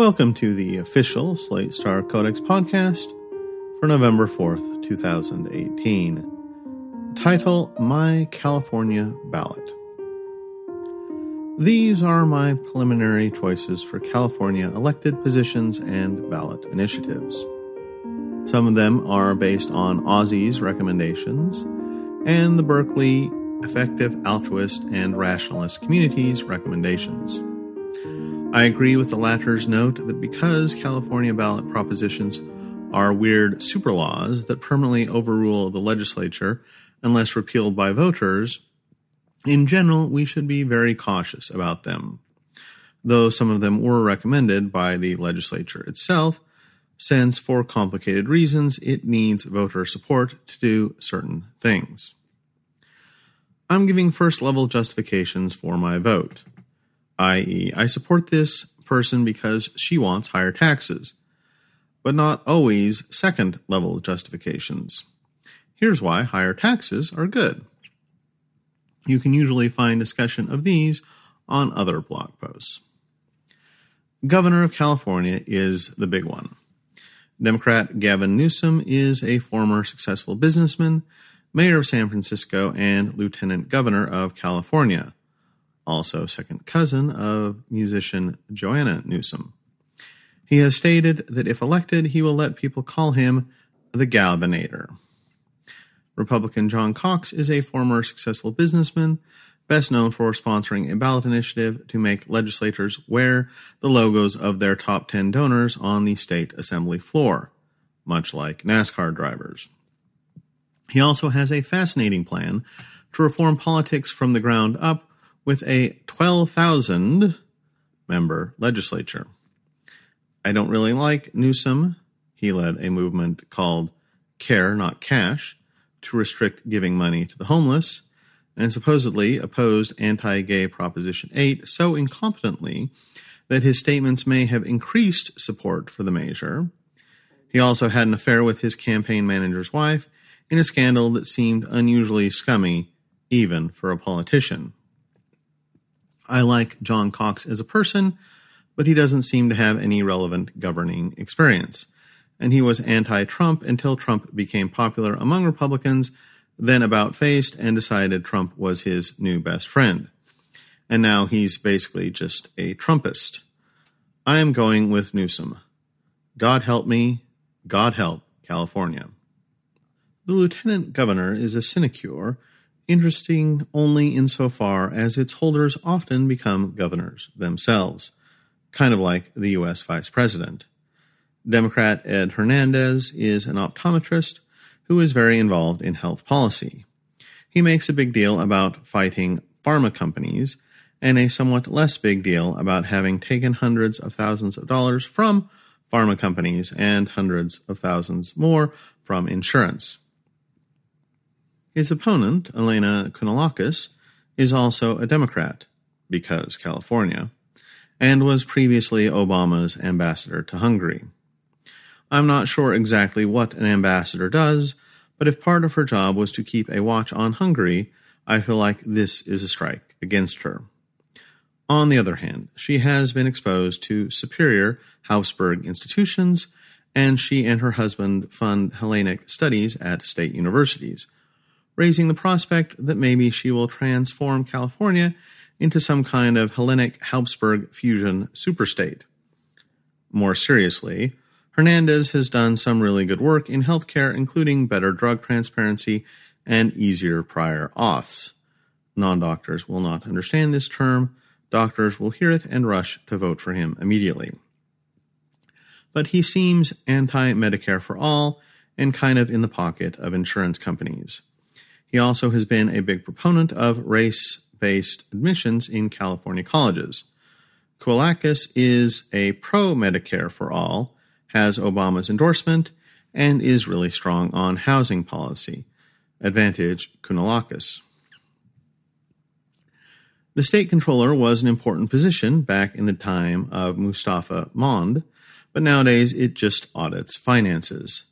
Welcome to the official Slate Star Codex podcast for November 4th, 2018. Title My California Ballot. These are my preliminary choices for California elected positions and ballot initiatives. Some of them are based on Ozy's recommendations and the Berkeley Effective Altruist and Rationalist Communities recommendations. I agree with the latter's note that because California ballot propositions are weird super laws that permanently overrule the legislature unless repealed by voters, in general, we should be very cautious about them. Though some of them were recommended by the legislature itself, since for complicated reasons it needs voter support to do certain things. I'm giving first level justifications for my vote i.e., I support this person because she wants higher taxes, but not always second level justifications. Here's why higher taxes are good. You can usually find discussion of these on other blog posts. Governor of California is the big one. Democrat Gavin Newsom is a former successful businessman, mayor of San Francisco, and lieutenant governor of California also second cousin of musician Joanna Newsom. He has stated that if elected, he will let people call him the Galvanator. Republican John Cox is a former successful businessman, best known for sponsoring a ballot initiative to make legislators wear the logos of their top 10 donors on the state assembly floor, much like NASCAR drivers. He also has a fascinating plan to reform politics from the ground up with a 12,000 member legislature. I don't really like Newsom. He led a movement called Care Not Cash to restrict giving money to the homeless and supposedly opposed anti gay Proposition 8 so incompetently that his statements may have increased support for the measure. He also had an affair with his campaign manager's wife in a scandal that seemed unusually scummy, even for a politician. I like John Cox as a person, but he doesn't seem to have any relevant governing experience. And he was anti Trump until Trump became popular among Republicans, then about faced and decided Trump was his new best friend. And now he's basically just a Trumpist. I am going with Newsom. God help me, God help California. The lieutenant governor is a sinecure interesting only insofar as its holders often become governors themselves, kind of like the U.S. vice president. Democrat Ed Hernandez is an optometrist who is very involved in health policy. He makes a big deal about fighting pharma companies and a somewhat less big deal about having taken hundreds of thousands of dollars from pharma companies and hundreds of thousands more from insurance. His opponent, Elena Kounalakis, is also a Democrat, because California, and was previously Obama's ambassador to Hungary. I'm not sure exactly what an ambassador does, but if part of her job was to keep a watch on Hungary, I feel like this is a strike against her. On the other hand, she has been exposed to superior Habsburg institutions, and she and her husband fund Hellenic studies at state universities raising the prospect that maybe she will transform California into some kind of Hellenic Habsburg fusion superstate. More seriously, Hernandez has done some really good work in healthcare, including better drug transparency and easier prior auths. Non doctors will not understand this term. Doctors will hear it and rush to vote for him immediately. But he seems anti Medicare for all and kind of in the pocket of insurance companies. He also has been a big proponent of race based admissions in California colleges. Kounalakis is a pro Medicare for all, has Obama's endorsement, and is really strong on housing policy. Advantage Kounalakis. The state controller was an important position back in the time of Mustafa Mond, but nowadays it just audits finances.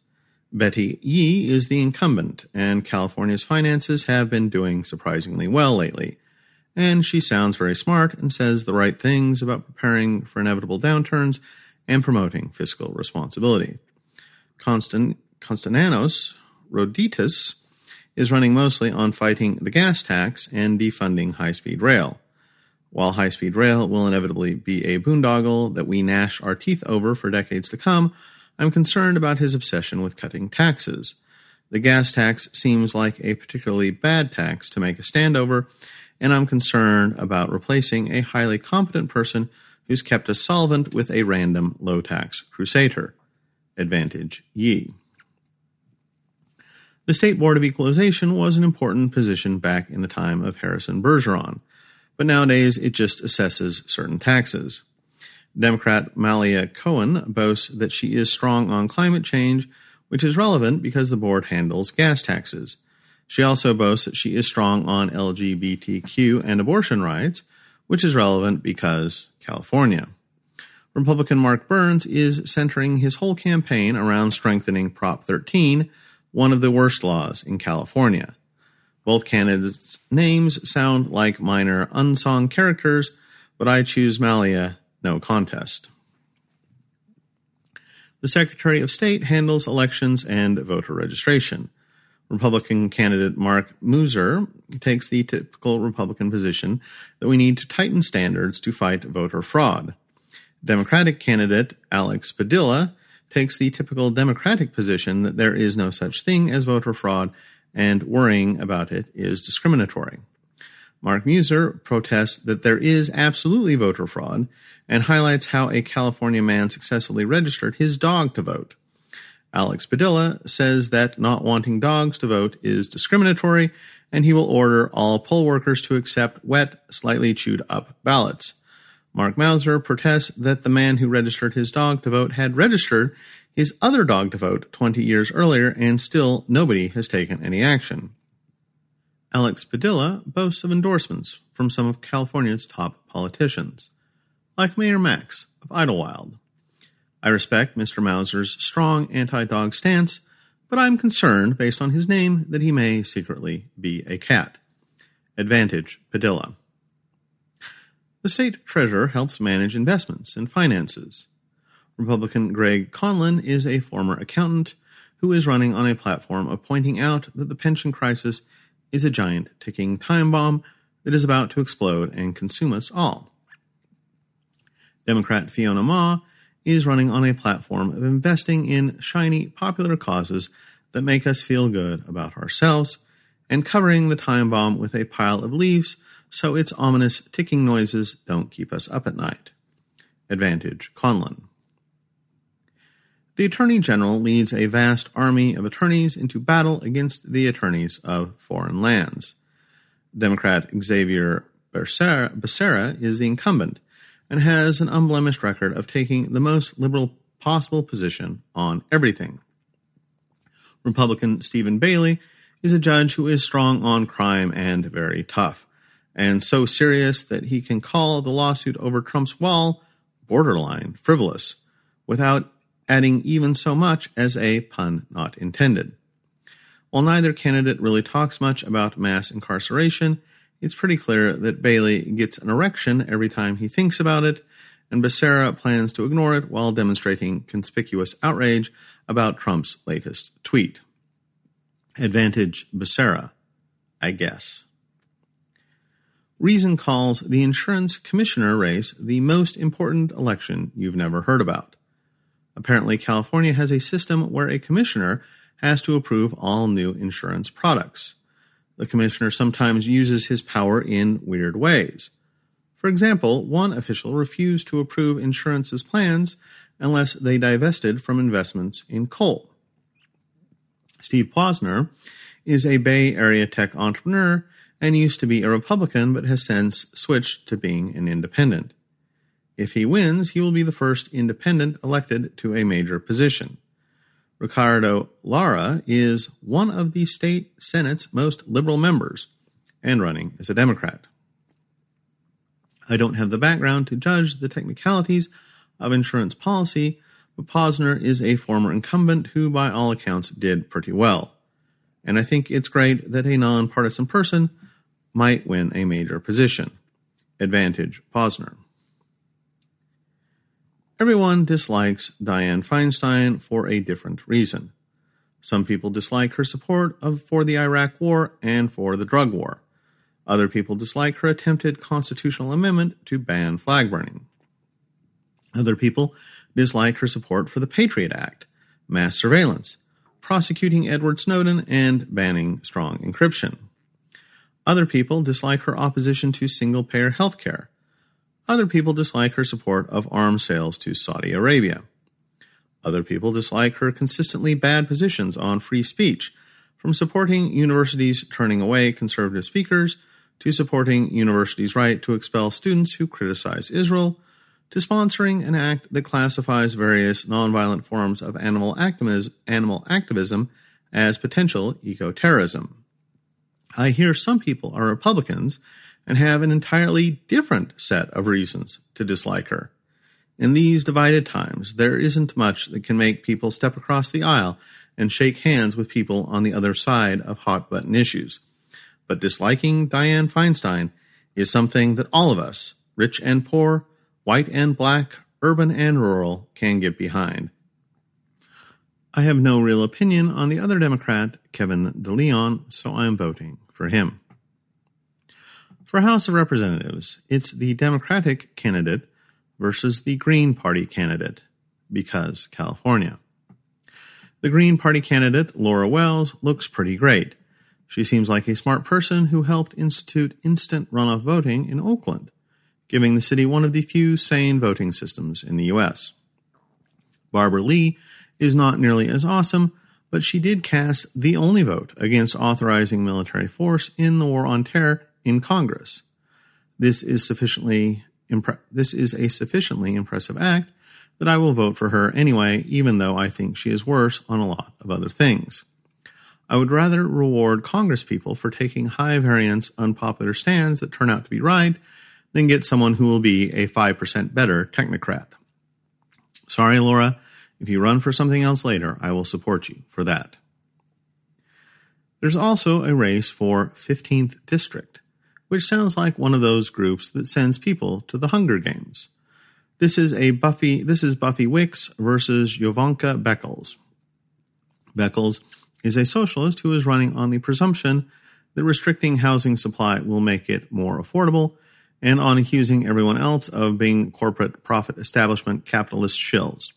Betty Yee is the incumbent, and California's finances have been doing surprisingly well lately. And she sounds very smart and says the right things about preparing for inevitable downturns and promoting fiscal responsibility. Constant, Konstantinos Roditis is running mostly on fighting the gas tax and defunding high speed rail. While high speed rail will inevitably be a boondoggle that we gnash our teeth over for decades to come, I'm concerned about his obsession with cutting taxes. The gas tax seems like a particularly bad tax to make a stand over, and I'm concerned about replacing a highly competent person who's kept us solvent with a random low tax crusader. Advantage Yee. The State Board of Equalization was an important position back in the time of Harrison Bergeron, but nowadays it just assesses certain taxes. Democrat Malia Cohen boasts that she is strong on climate change, which is relevant because the board handles gas taxes. She also boasts that she is strong on LGBTQ and abortion rights, which is relevant because California. Republican Mark Burns is centering his whole campaign around strengthening Prop 13, one of the worst laws in California. Both candidates' names sound like minor unsung characters, but I choose Malia, no contest. The Secretary of State handles elections and voter registration. Republican candidate Mark Meuser takes the typical Republican position that we need to tighten standards to fight voter fraud. Democratic candidate Alex Padilla takes the typical Democratic position that there is no such thing as voter fraud and worrying about it is discriminatory. Mark Meuser protests that there is absolutely voter fraud and highlights how a California man successfully registered his dog to vote. Alex Padilla says that not wanting dogs to vote is discriminatory, and he will order all poll workers to accept wet, slightly chewed up ballots. Mark Meuser protests that the man who registered his dog to vote had registered his other dog to vote 20 years earlier, and still nobody has taken any action. Alex Padilla boasts of endorsements from some of California's top politicians, like Mayor Max of Idyllwild. I respect Mr. Meuser's strong anti dog stance, but I'm concerned, based on his name, that he may secretly be a cat. Advantage Padilla. The state treasurer helps manage investments and finances. Republican Greg Conlon is a former accountant who is running on a platform of pointing out that the pension crisis is a giant ticking time bomb that is about to explode and consume us all. Democrat Fiona Ma is running on a platform of investing in shiny, popular causes that make us feel good about ourselves and covering the time bomb with a pile of leaves so its ominous ticking noises don't keep us up at night. Advantage Conlon. The Attorney General leads a vast army of attorneys into battle against the attorneys of foreign lands. Democrat Xavier Becerra is the incumbent and has an unblemished record of taking the most liberal possible position on everything. Republican Stephen Bailey is a judge who is strong on crime and very tough, and so serious that he can call the lawsuit over Trump's wall borderline frivolous without adding even so much as a pun not intended. While neither candidate really talks much about mass incarceration, it's pretty clear that Bailey gets an erection every time he thinks about it, and Becerra plans to ignore it while demonstrating conspicuous outrage about Trump's latest tweet. Advantage Becerra, I guess. Reason calls the insurance commissioner race the most important election you've never heard about. Apparently, California has a system where a commissioner has to approve all new insurance products. The commissioner sometimes uses his power in weird ways. For example, one official refused to approve insurance's plans unless they divested from investments in coal. Steve Poizner is a Bay Area tech entrepreneur and used to be a Republican but has since switched to being an independent. If he wins, he will be the first independent elected to a major position. Ricardo Lara is one of the state Senate's most liberal members and running as a Democrat. I don't have the background to judge the technicalities of insurance policy, but Poizner is a former incumbent who, by all accounts, did pretty well. And I think it's great that a nonpartisan person might win a major position. Advantage Poizner. Everyone dislikes Dianne Feinstein for a different reason. Some people dislike her support of, for the Iraq War and for the drug war. Other people dislike her attempted constitutional amendment to ban flag burning. Other people dislike her support for the Patriot Act, mass surveillance, prosecuting Edward Snowden, and banning strong encryption. Other people dislike her opposition to single payer health care. Other people dislike her support of arms sales to Saudi Arabia. Other people dislike her consistently bad positions on free speech, from supporting universities turning away conservative speakers to supporting universities' right to expel students who criticize Israel to sponsoring an act that classifies various nonviolent forms of animal activism, animal activism as potential eco-terrorism. I hear some people are Republicans and have an entirely different set of reasons to dislike her. In these divided times, there isn't much that can make people step across the aisle and shake hands with people on the other side of hot button issues. But disliking Dianne Feinstein is something that all of us, rich and poor, white and black, urban and rural, can get behind. I have no real opinion on the other Democrat, Kevin DeLeon, so I am voting for him. For House of Representatives, it's the Democratic candidate versus the Green Party candidate, because California. The Green Party candidate, Laura Wells, looks pretty great. She seems like a smart person who helped institute instant runoff voting in Oakland, giving the city one of the few sane voting systems in the U.S. Barbara Lee is not nearly as awesome, but she did cast the only vote against authorizing military force in the war on terror in Congress. This is sufficiently impre- this is a sufficiently impressive act that I will vote for her anyway, even though I think she is worse on a lot of other things. I would rather reward Congresspeople for taking high variance, unpopular stands that turn out to be right than get someone who will be a 5% better technocrat. Sorry, Laura, if you run for something else later, I will support you for that. There's also a race for 15th District, which sounds like one of those groups that sends people to the Hunger Games. This is a Buffy this is Buffy Wicks versus Jovanka Beckles. Beckles is a socialist who is running on the presumption that restricting housing supply will make it more affordable and on accusing everyone else of being corporate profit establishment capitalist shills.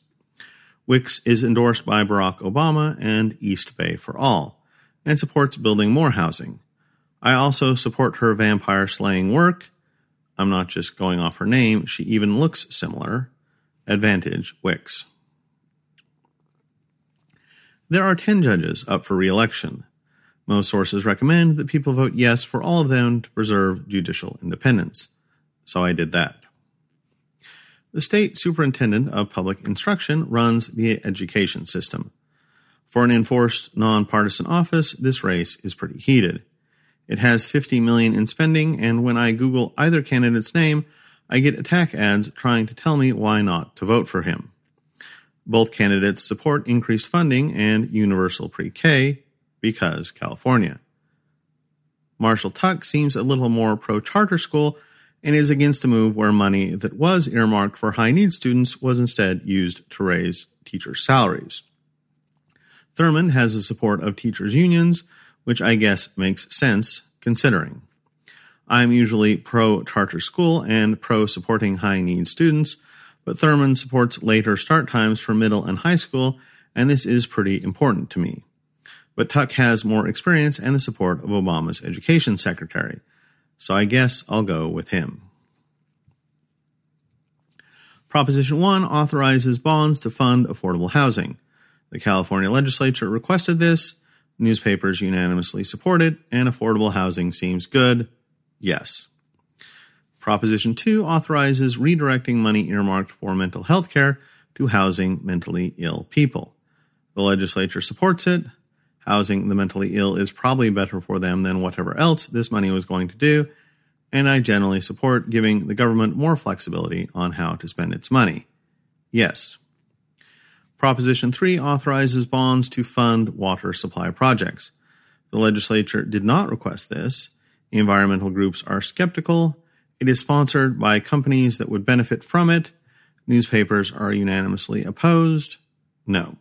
Wicks is endorsed by Barack Obama and East Bay for All, and supports building more housing. I also support her vampire slaying work. I'm not just going off her name, she even looks similar. Advantage Wicks. There are 10 judges up for re election. Most sources recommend that people vote yes for all of them to preserve judicial independence. So I did that. The state superintendent of public instruction runs the education system. For an enforced nonpartisan office, this race is pretty heated. It has 50 million in spending, and when I Google either candidate's name, I get attack ads trying to tell me why not to vote for him. Both candidates support increased funding and universal pre K because California. Marshall Tuck seems a little more pro charter school and is against a move where money that was earmarked for high need students was instead used to raise teachers' salaries. Thurmond has the support of teachers' unions, which I guess makes sense considering. I'm usually pro charter school and pro supporting high need students, but Thurmond supports later start times for middle and high school, and this is pretty important to me. But Tuck has more experience and the support of Obama's education secretary, so I guess I'll go with him. Proposition 1 authorizes bonds to fund affordable housing. The California legislature requested this, newspapers unanimously support it, and affordable housing seems good. Yes. Proposition 2 authorizes redirecting money earmarked for mental health care to housing mentally ill people. The legislature supports it housing the mentally ill is probably better for them than whatever else this money was going to do, and I generally support giving the government more flexibility on how to spend its money. Yes. Proposition 3 authorizes bonds to fund water supply projects. The legislature did not request this. Environmental groups are skeptical. It is sponsored by companies that would benefit from it. Newspapers are unanimously opposed. No.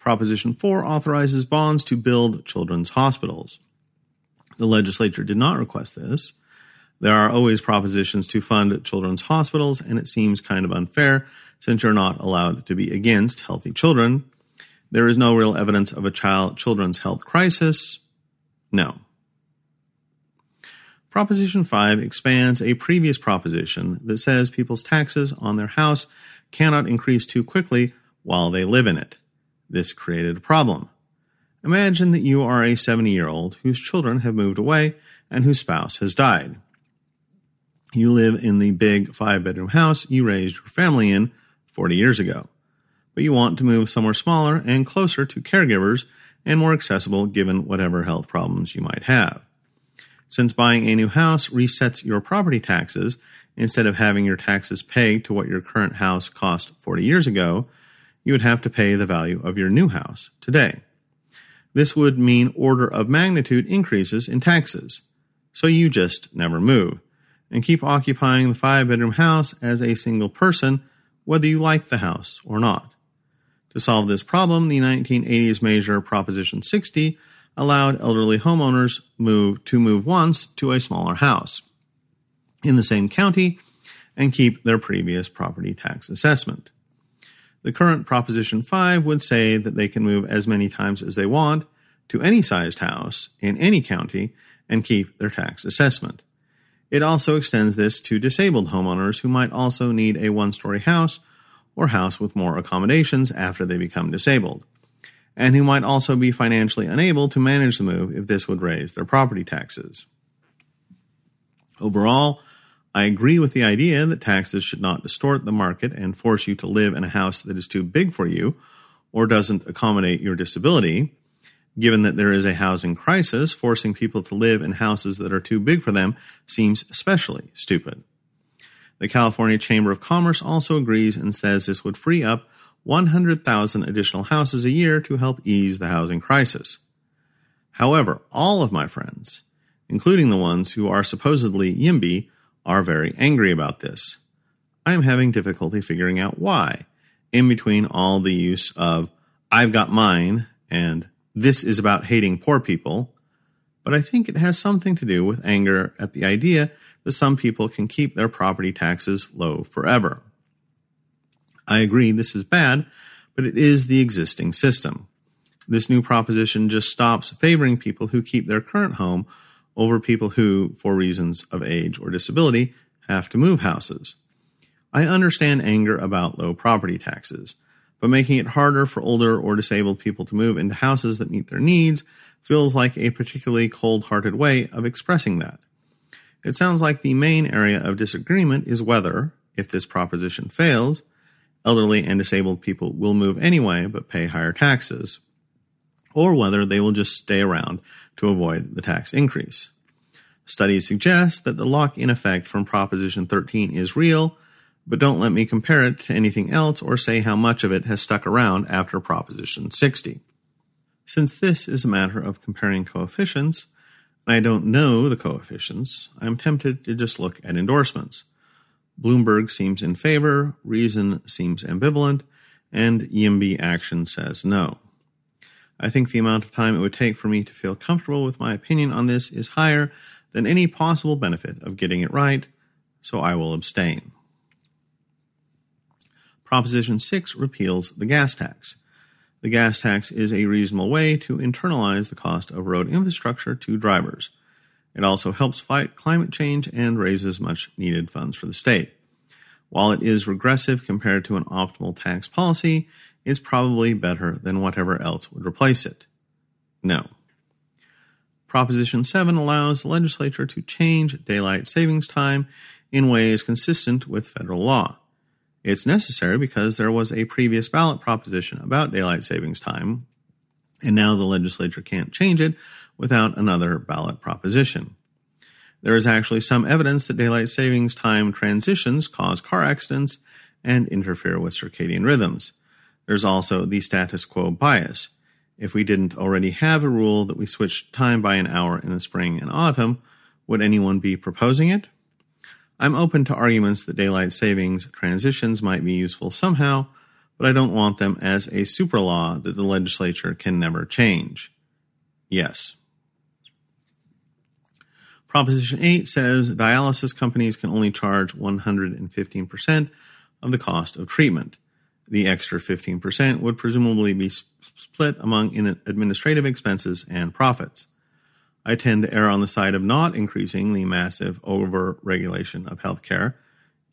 Proposition 4 authorizes bonds to build children's hospitals. The legislature did not request this. There are always propositions to fund children's hospitals, and it seems kind of unfair since you're not allowed to be against healthy children. There is no real evidence of a child children's health crisis. No. Proposition 5 expands a previous proposition that says people's taxes on their house cannot increase too quickly while they live in it. This created a problem. Imagine that you are a 70 year old whose children have moved away and whose spouse has died. You live in the big five bedroom house you raised your family in 40 years ago, but you want to move somewhere smaller and closer to caregivers and more accessible given whatever health problems you might have. Since buying a new house resets your property taxes, instead of having your taxes pegged to what your current house cost 40 years ago, you would have to pay the value of your new house today. This would mean order of magnitude increases in taxes. So you just never move and keep occupying the five bedroom house as a single person, whether you like the house or not. To solve this problem, the 1980s measure Proposition 60 allowed elderly homeowners move to move once to a smaller house in the same county and keep their previous property tax assessment. The current Proposition 5 would say that they can move as many times as they want to any sized house in any county and keep their tax assessment. It also extends this to disabled homeowners who might also need a one story house or house with more accommodations after they become disabled, and who might also be financially unable to manage the move if this would raise their property taxes. Overall, I agree with the idea that taxes should not distort the market and force you to live in a house that is too big for you or doesn't accommodate your disability, Given that there is a housing crisis, forcing people to live in houses that are too big for them seems especially stupid. The California Chamber of Commerce also agrees and says this would free up 100,000 additional houses a year to help ease the housing crisis. However, all of my friends, including the ones who are supposedly YIMBY, are very angry about this. I am having difficulty figuring out why, in between all the use of I've got mine and this is about hating poor people, but I think it has something to do with anger at the idea that some people can keep their property taxes low forever. I agree this is bad, but it is the existing system. This new proposition just stops favoring people who keep their current home over people who, for reasons of age or disability, have to move houses. I understand anger about low property taxes but making it harder for older or disabled people to move into houses that meet their needs feels like a particularly cold hearted way of expressing that. It sounds like the main area of disagreement is whether, if this proposition fails, elderly and disabled people will move anyway but pay higher taxes, or whether they will just stay around to avoid the tax increase. Studies suggest that the lock in effect from Proposition 13 is real but don't let me compare it to anything else or say how much of it has stuck around after Proposition 60. Since this is a matter of comparing coefficients, and I don't know the coefficients, I'm tempted to just look at endorsements. Bloomberg seems in favor, Reason seems ambivalent, and YIMBY Action says no. I think the amount of time it would take for me to feel comfortable with my opinion on this is higher than any possible benefit of getting it right, so I will abstain. Proposition 6 repeals the gas tax. The gas tax is a reasonable way to internalize the cost of road infrastructure to drivers. It also helps fight climate change and raises much needed funds for the state. While it is regressive compared to an optimal tax policy, it's probably better than whatever else would replace it. No. Proposition 7 allows the legislature to change daylight savings time in ways consistent with federal law. It's necessary because there was a previous ballot proposition about daylight savings time, and now the legislature can't change it without another ballot proposition. There is actually some evidence that daylight savings time transitions cause car accidents and interfere with circadian rhythms. There's also the status quo bias. If we didn't already have a rule that we switched time by an hour in the spring and autumn, would anyone be proposing it? I'm open to arguments that daylight savings transitions might be useful somehow, but I don't want them as a super law that the legislature can never change. Yes. Proposition 8 says dialysis companies can only charge 115% of the cost of treatment. The extra 15% would presumably be split among administrative expenses and profits. I tend to err on the side of not increasing the massive over-regulation of healthcare.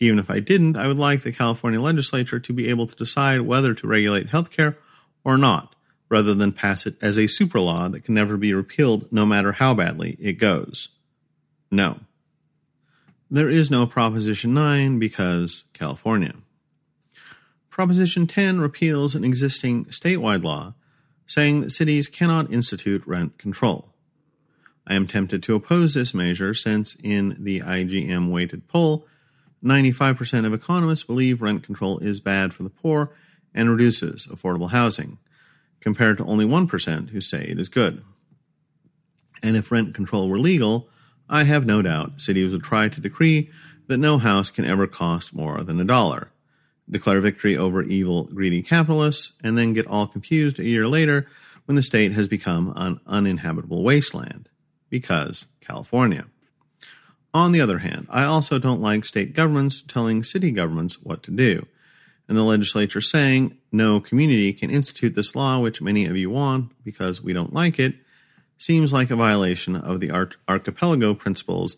Even if I didn't, I would like the California legislature to be able to decide whether to regulate healthcare or not, rather than pass it as a super law that can never be repealed no matter how badly it goes. No. There is no Proposition 9 because California. Proposition 10 repeals an existing statewide law saying that cities cannot institute rent control. I am tempted to oppose this measure since, in the IGM weighted poll, 95% of economists believe rent control is bad for the poor and reduces affordable housing, compared to only 1% who say it is good. And if rent control were legal, I have no doubt cities would try to decree that no house can ever cost more than a dollar declare victory over evil, greedy capitalists, and then get all confused a year later when the state has become an uninhabitable wasteland. Because California. On the other hand, I also don't like state governments telling city governments what to do, and the legislature saying no community can institute this law, which many of you want because we don't like it, seems like a violation of the archipelago principles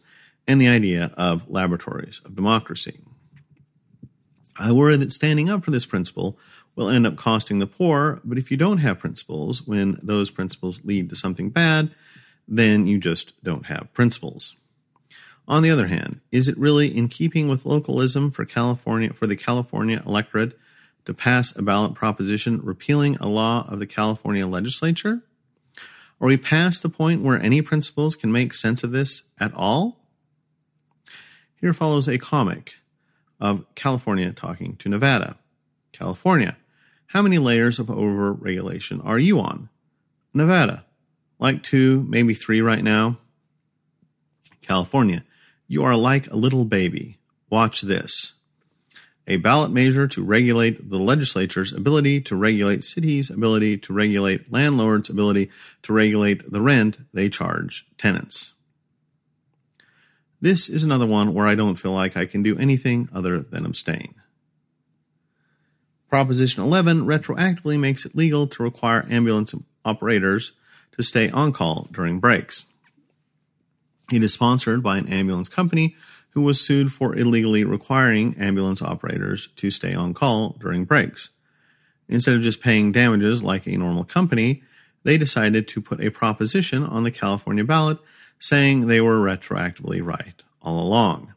and the idea of laboratories of democracy. I worry that standing up for this principle will end up costing the poor, but if you don't have principles, when those principles lead to something bad, then you just don't have principles. On the other hand, is it really in keeping with localism for California for the California electorate to pass a ballot proposition repealing a law of the California legislature? Are we past the point where any principles can make sense of this at all? Here follows a comic of California talking to Nevada. California, how many layers of overregulation are you on? Nevada, like two, maybe three right now. California, you are like a little baby. Watch this. A ballot measure to regulate the legislature's ability to regulate cities' ability to regulate landlords' ability to regulate the rent they charge tenants. This is another one where I don't feel like I can do anything other than abstain. Proposition 11 retroactively makes it legal to require ambulance operators to stay on call during breaks. It is sponsored by an ambulance company who was sued for illegally requiring ambulance operators to stay on call during breaks. Instead of just paying damages like a normal company, they decided to put a proposition on the California ballot saying they were retroactively right all along.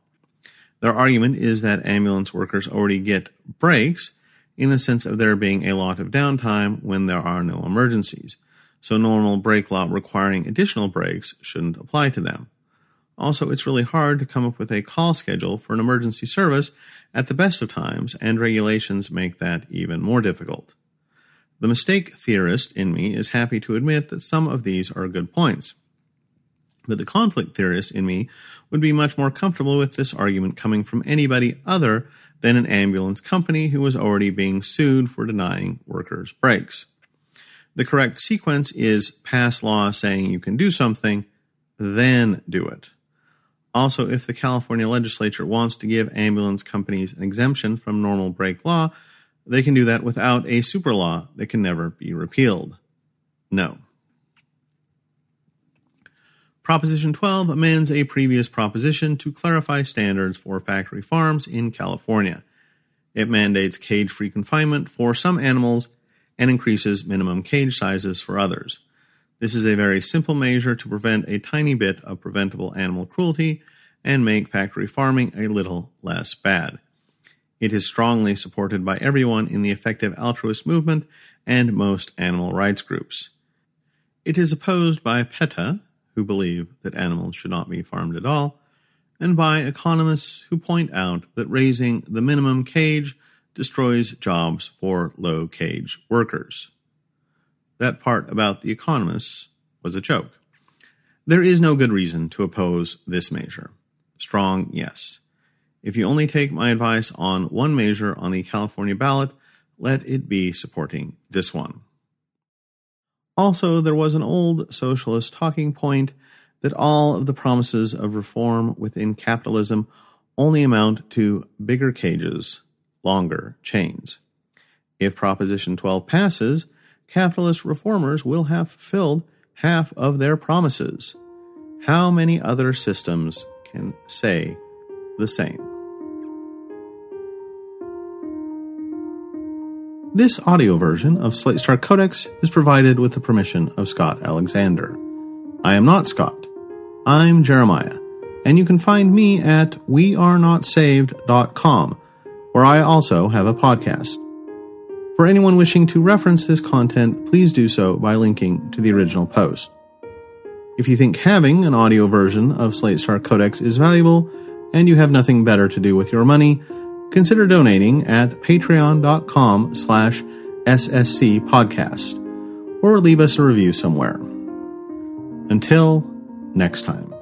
Their argument is that ambulance workers already get breaks in the sense of there being a lot of downtime when there are no emergencies, so normal break law requiring additional breaks shouldn't apply to them. Also, it's really hard to come up with a call schedule for an emergency service at the best of times, and regulations make that even more difficult. The mistake theorist in me is happy to admit that some of these are good points. But the conflict theorist in me would be much more comfortable with this argument coming from anybody other than an ambulance company who was already being sued for denying workers breaks. The correct sequence is pass law saying you can do something, then do it. Also, if the California legislature wants to give ambulance companies an exemption from normal break law, they can do that without a super law that can never be repealed. No. Proposition 12 amends a previous proposition to clarify standards for factory farms in California. It mandates cage free confinement for some animals and increases minimum cage sizes for others. This is a very simple measure to prevent a tiny bit of preventable animal cruelty and make factory farming a little less bad. It is strongly supported by everyone in the effective altruist movement and most animal rights groups. It is opposed by PETA, who believe that animals should not be farmed at all, and by economists who point out that raising the minimum cage destroys jobs for low cage workers. That part about the economists was a joke. There is no good reason to oppose this measure. Strong, yes. If you only take my advice on one measure on the California ballot, let it be supporting this one. Also, there was an old socialist talking point that all of the promises of reform within capitalism only amount to bigger cages, longer chains. If Proposition 12 passes, capitalist reformers will have fulfilled half of their promises. How many other systems can say the same? This audio version of Slate Star Codex is provided with the permission of Scott Alexander. I am not Scott. I'm Jeremiah, and you can find me at wearenotsaved.com, where I also have a podcast. For anyone wishing to reference this content, please do so by linking to the original post. If you think having an audio version of Slate Star Codex is valuable, and you have nothing better to do with your money, consider donating at patreon.com slash ssc podcast or leave us a review somewhere. Until next time.